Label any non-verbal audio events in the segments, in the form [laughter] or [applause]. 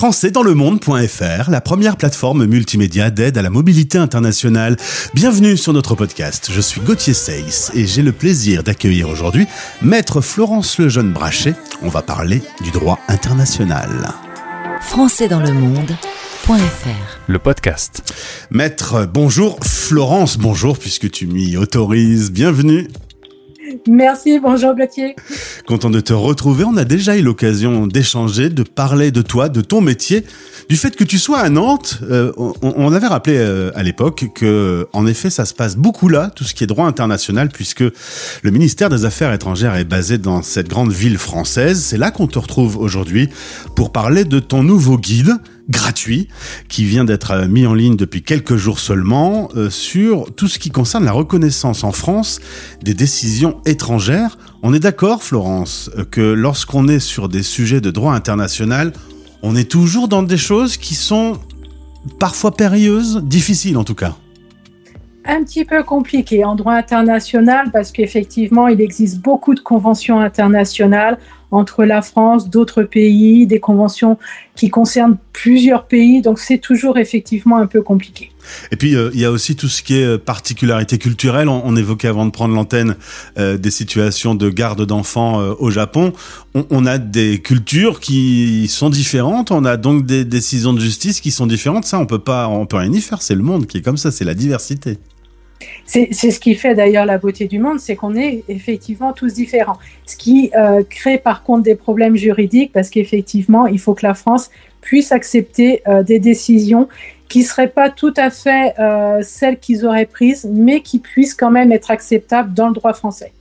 françaisdanslemonde.fr, la première plateforme multimédia d'aide à la mobilité internationale. Bienvenue sur notre podcast. Je suis Gauthier Seyss et j'ai le plaisir d'accueillir aujourd'hui Maître Florence Lejeune Brachet. On va parler du droit international. françaisdanslemonde.fr le podcast. Maître, bonjour. Florence, bonjour, puisque tu m'y autorises. Bienvenue. Merci, bonjour Gauthier. Content de te retrouver. On a déjà eu l'occasion d'échanger, de parler de toi, de ton métier, du fait que tu sois à Nantes. Euh, on, avait rappelé euh, à l'époque que, en effet, ça se passe beaucoup là, tout ce qui est droit international, puisque le ministère des Affaires étrangères est basé dans cette grande ville française. C'est là qu'on te retrouve aujourd'hui pour parler de ton nouveau guide gratuit qui vient d'être euh, mis en ligne depuis quelques jours seulement euh, sur tout ce qui concerne la reconnaissance en France des décisions étrangères. On est d'accord, Florence, euh, que lorsqu'on est sur des sujets de droit international, on est toujours dans des choses qui sont parfois périlleuses, difficiles en tout cas un petit peu compliqué en droit international parce qu'effectivement, il existe beaucoup de conventions internationales entre la France, d'autres pays, des conventions qui concernent plusieurs pays. Donc c'est toujours effectivement un peu compliqué. Et puis euh, il y a aussi tout ce qui est euh, particularité culturelle. On, évoquait avant de prendre l'antenne euh, des situations de garde d'enfants au Japon. On, on, a des cultures qui sont différentes. On a donc des décisions de justice qui sont différentes. Ça, on peut pas, on peut rien y faire. C'est le monde qui est comme ça. C'est la diversité. C'est ce qui fait d'ailleurs la beauté du monde, c'est qu'on est effectivement tous différents. Ce qui euh, crée par contre des problèmes juridiques, parce qu'effectivement, il faut que la France puisse accepter euh, des décisions qui ne seraient pas tout à fait euh, celles qu'ils auraient prises, mais qui puissent quand même être acceptables dans le droit français.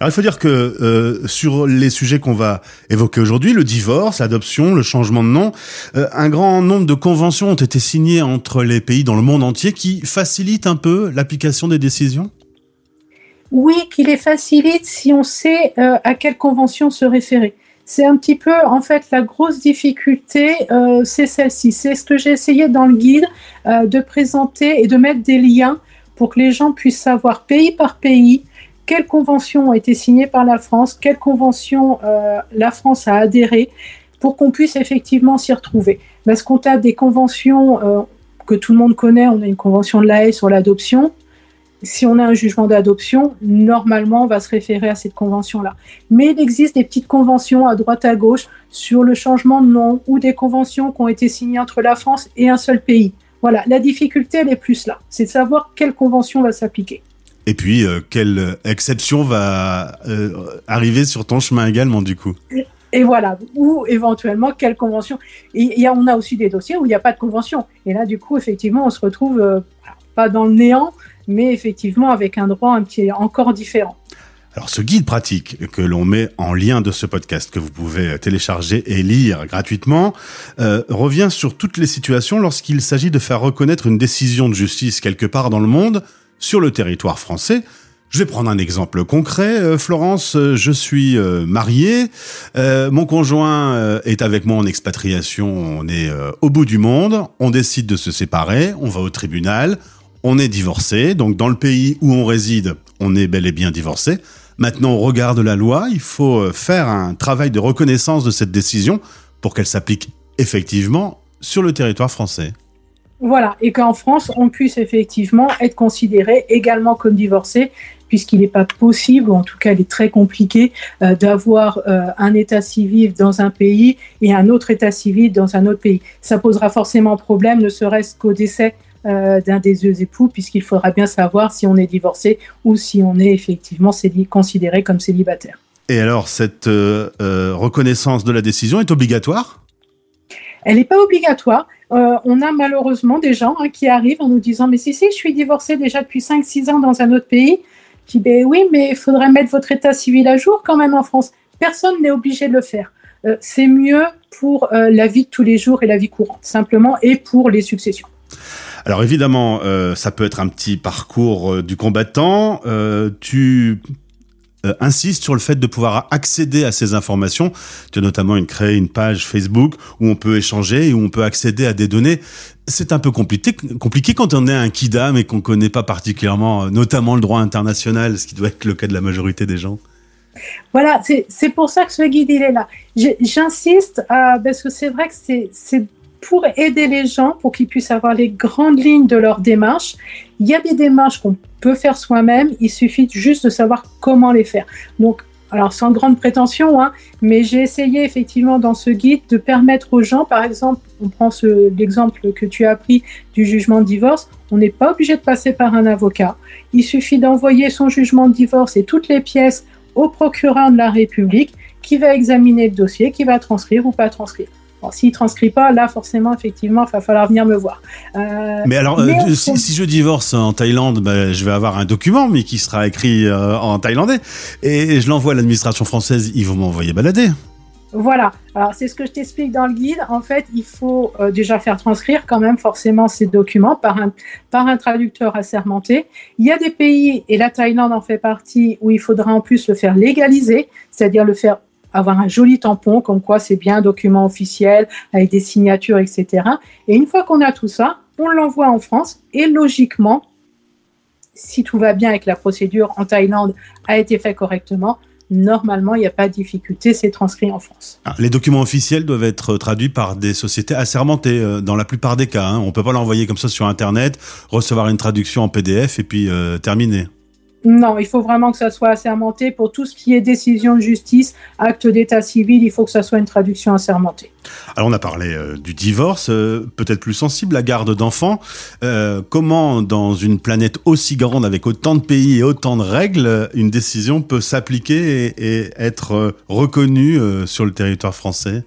Alors il faut dire que euh, sur les sujets qu'on va évoquer aujourd'hui, le divorce, l'adoption, le changement de nom, euh, un grand nombre de conventions ont été signées entre les pays dans le monde entier qui facilitent un peu l'application des décisions? Oui, qui les facilitent si on sait euh, à quelle convention se référer. C'est un petit peu, en fait, la grosse difficulté, c'est celle-ci. C'est ce que j'ai essayé dans le guide de présenter et de mettre des liens pour que les gens puissent savoir pays par pays quelles conventions ont été signées par la France, quelles conventions euh, la France a adhéré pour qu'on puisse effectivement s'y retrouver. Parce qu'on a des conventions euh, que tout le monde connaît, on a une convention de l'AE sur l'adoption. Si on a un jugement d'adoption, normalement, on va se référer à cette convention-là. Mais il existe des petites conventions à droite à gauche sur le changement de nom ou des conventions qui ont été signées entre la France et un seul pays. Voilà, la difficulté, elle est plus là. C'est de savoir quelle convention va s'appliquer. Et puis, euh, quelle exception va euh, arriver sur ton chemin également, du coup? Et, voilà, ou éventuellement, quelle convention? Y a, on a aussi des dossiers où il n'y a pas de convention. Et là, du coup, effectivement, on se retrouve euh, pas dans le néant, mais effectivement avec un droit un petit encore différent. Alors ce guide pratique que l'on met en lien de ce podcast que vous pouvez télécharger et lire gratuitement revient sur toutes les situations lorsqu'il s'agit de faire reconnaître une décision de justice quelque part dans le monde sur le territoire français. Je vais prendre un exemple concret, euh, Florence. Euh, je suis euh, marié, mon conjoint est avec moi en expatriation, on est au bout du monde, on décide de se séparer, on va au tribunal, on est divorcé, donc dans le pays où on réside, on est bel et bien divorcé. Maintenant, on regarde la loi, il faut faire un travail de reconnaissance de cette décision pour qu'elle s'applique effectivement sur le territoire français. Voilà, et qu'en France, on puisse effectivement être considéré également comme divorcé, puisqu'il n'est pas possible, ou en tout cas il est très compliqué, euh, d'avoir euh, un état civil dans un pays et un autre état civil dans un autre pays. Ça posera forcément problème, ne serait-ce qu'au décès euh, d'un des deux époux, puisqu'il faudra bien savoir si on est divorcé ou si on est effectivement considéré comme célibataire. Et alors, cette reconnaissance de la décision est obligatoire? Elle n'est pas obligatoire. Euh, on a malheureusement des gens hein, qui arrivent en nous disant Mais si, si, je suis divorcée déjà depuis 5-6 ans dans un autre pays. Je Ben oui, mais il faudrait mettre votre état civil à jour quand même en France. Personne n'est obligé de le faire. Euh, c'est mieux pour euh, la vie de tous les jours et la vie courante, simplement, et pour les successions. Alors évidemment, ça peut être un petit parcours du combattant. tu euh, insiste sur le fait de pouvoir accéder à ces informations. Tu notamment une, une page Facebook où on peut échanger et où on peut accéder à des données. C'est un peu compliqué, compliqué quand on est un kidam et qu'on connaît pas particulièrement, euh, notamment le droit international, ce qui doit être le cas de la majorité des gens. Voilà, c'est pour ça que ce guide, il est là. J'insiste, euh, parce que c'est vrai que c'est pour aider les gens, pour qu'ils puissent avoir les grandes lignes de leur démarche. Il y a des démarches qu'on peut faire soi-même, il suffit juste de savoir comment les faire. Donc, alors sans grande prétention, hein, mais j'ai essayé effectivement dans ce guide de permettre aux gens, par exemple, on prend l'exemple que tu as pris du jugement de divorce, on n'est pas obligé de passer par un avocat. Il suffit d'envoyer son jugement de divorce et toutes les pièces au procureur de la République qui va examiner le dossier, qui va transcrire ou pas transcrire. Bon, s'il transcrit pas, là, forcément, effectivement, il va falloir venir me voir. Euh, mais alors, euh, si, je divorce en Thaïlande, bah, je vais avoir un document, mais qui sera écrit euh, en thaïlandais, et je l'envoie à l'administration française, ils vont m'envoyer balader. Voilà, alors c'est ce que je t'explique dans le guide. En fait, il faut déjà faire transcrire quand même forcément ces documents par un, par un traducteur assermenté. Il y a des pays, et la Thaïlande en fait partie, où il faudra en plus le faire légaliser, c'est-à-dire le faire avoir un joli tampon, comme quoi c'est bien un document officiel, avec des signatures, etc. Et une fois qu'on a tout ça, on l'envoie en France et logiquement, si tout va bien avec la procédure en Thaïlande a été fait correctement, normalement, il n'y a pas de difficulté, c'est transcrit en France. Ah, les documents officiels doivent être traduits par des sociétés assermentées euh, dans la plupart des cas. Hein. On ne peut pas l'envoyer comme ça sur Internet, recevoir une traduction en PDF et puis euh, terminer. Non, il faut vraiment que ça soit assermenté. Pour tout ce qui est décision de justice, acte d'état civil, il faut que ça soit une traduction assermentée. Alors on a parlé euh, du divorce, euh, peut-être plus sensible, la garde d'enfants. Euh, comment, dans une planète aussi grande, avec autant de pays et autant de règles, une décision peut s'appliquer et, être reconnue sur le territoire français?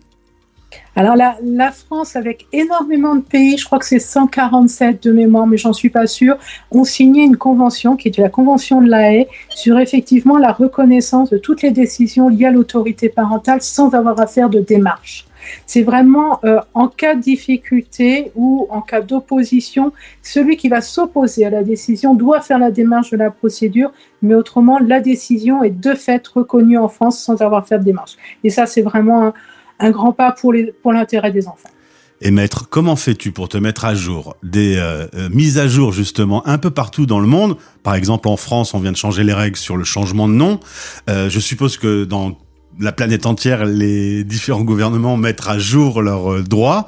Alors la, la, France, avec énormément de pays, je crois que c'est 147 de mémoire, mais j'en suis pas sûre, ont signé une convention qui est la convention de la sur effectivement la reconnaissance de toutes les décisions liées à l'autorité parentale sans avoir à faire de démarche. C'est vraiment euh, en cas de difficulté ou en cas d'opposition, celui qui va s'opposer à la décision doit faire la démarche de la procédure, mais autrement, la décision est de fait reconnue en France sans avoir fait de démarche. Et ça, c'est vraiment un, un grand pas pour l'intérêt pour des enfants. Et maître, comment fais-tu pour te mettre à jour des euh, euh, mises à jour justement un peu partout dans le monde? Par exemple, en France, on vient de changer les règles sur le changement de nom. Euh, je suppose que dans la planète entière, les différents gouvernements mettent à jour leurs droits.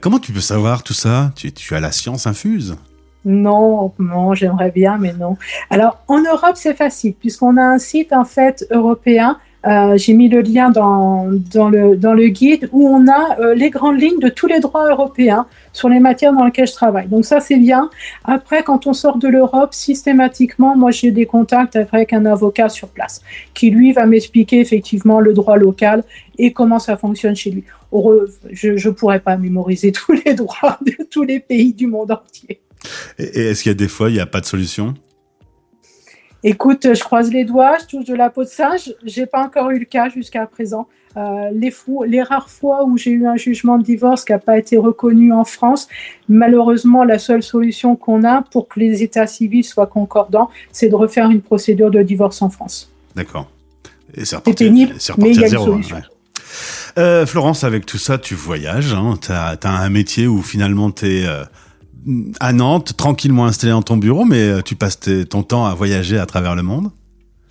comment tu peux savoir tout ça? Tu, tu as la science infuse non, non, j'aimerais bien, mais non. Alors, en Europe, c'est facile, puisqu'on a un site, en fait, européen euh, j'ai mis le lien dans, dans, le, dans le guide où on a euh, les grandes lignes de tous les droits européens sur les matières dans lesquelles je travaille. Donc ça, c'est bien. Après, quand on sort de l'Europe, systématiquement, moi, j'ai des contacts avec un avocat sur place qui, lui, va m'expliquer effectivement le droit local et comment ça fonctionne chez lui. Je ne pourrais pas mémoriser [laughs] tous les droits de tous les pays du monde entier. Et est-ce qu'il y a des fois, il n'y a pas de solution? Écoute, je croise les doigts, je touche de la peau de singe. J'ai pas encore eu le cas jusqu'à présent. Euh, les, les, rares fois où j'ai eu un jugement de divorce qui n'a pas été reconnu en France, malheureusement, la seule solution qu'on a pour que les états civils soient concordants, c'est de refaire une procédure de divorce en France. D'accord. c'est pénible, mais il y a une solution. Euh, Florence, avec tout ça, tu voyages. Hein, tu as, un métier où finalement tu es euh, à Nantes, tranquillement installé dans ton bureau, mais euh, tu passes ton temps à voyager à travers le monde.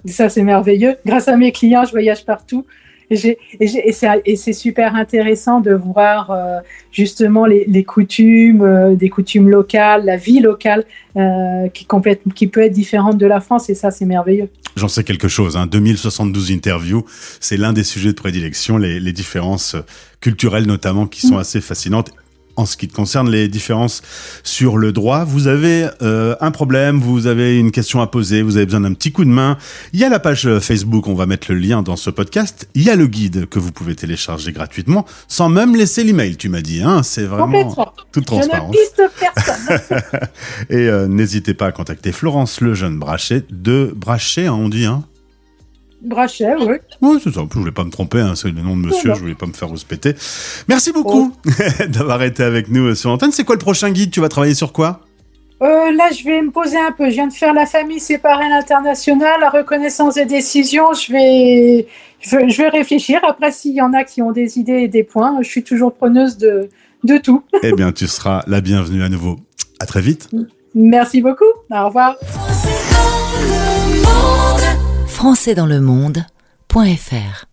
Ça, c'est merveilleux. Grâce à mes clients, je voyage partout. Et, et c'est super intéressant de voir euh, justement les, coutumes, euh, des coutumes locales, la vie locale qui, complète, qui peut être différente de la France. Et ça, c'est merveilleux. J'en sais quelque chose. Hein. 2072 interviews, c'est l'un des sujets de prédilection, les, les différences culturelles notamment qui sont mm. assez fascinantes en ce qui concerne les différences sur le droit. Vous avez euh, un problème, vous avez une question à poser, vous avez besoin d'un petit coup de main. Il y a la page euh, Facebook, on va mettre le lien dans ce podcast. Il y a le guide que vous pouvez télécharger gratuitement, sans même laisser l'email, tu m'as dit. Hein C'est vraiment toute transparence. Je ne piste [laughs] personne. Et euh, n'hésitez pas à contacter Florence Lejeune Brachet de Brachet, hein, on dit. Hein Brachet, oui. Oui, c'est ça. Je voulais pas me tromper, hein, c'est le nom de monsieur, je voulais pas me faire respecter. Merci beaucoup oh. [laughs] d'avoir été avec nous euh, sur l'antenne. C'est quoi le prochain guide? Tu vas travailler sur quoi? Euh, là, je vais me poser un peu. Je viens de faire la famille séparée à l'international, la reconnaissance des décisions. Je vais, je vais, réfléchir. Après, s'il y en a qui ont des idées et des points, je suis toujours preneuse de, de tout. [laughs] eh bien, tu seras la bienvenue à nouveau. À très vite. Merci beaucoup. Au revoir françaisdanslemonde.fr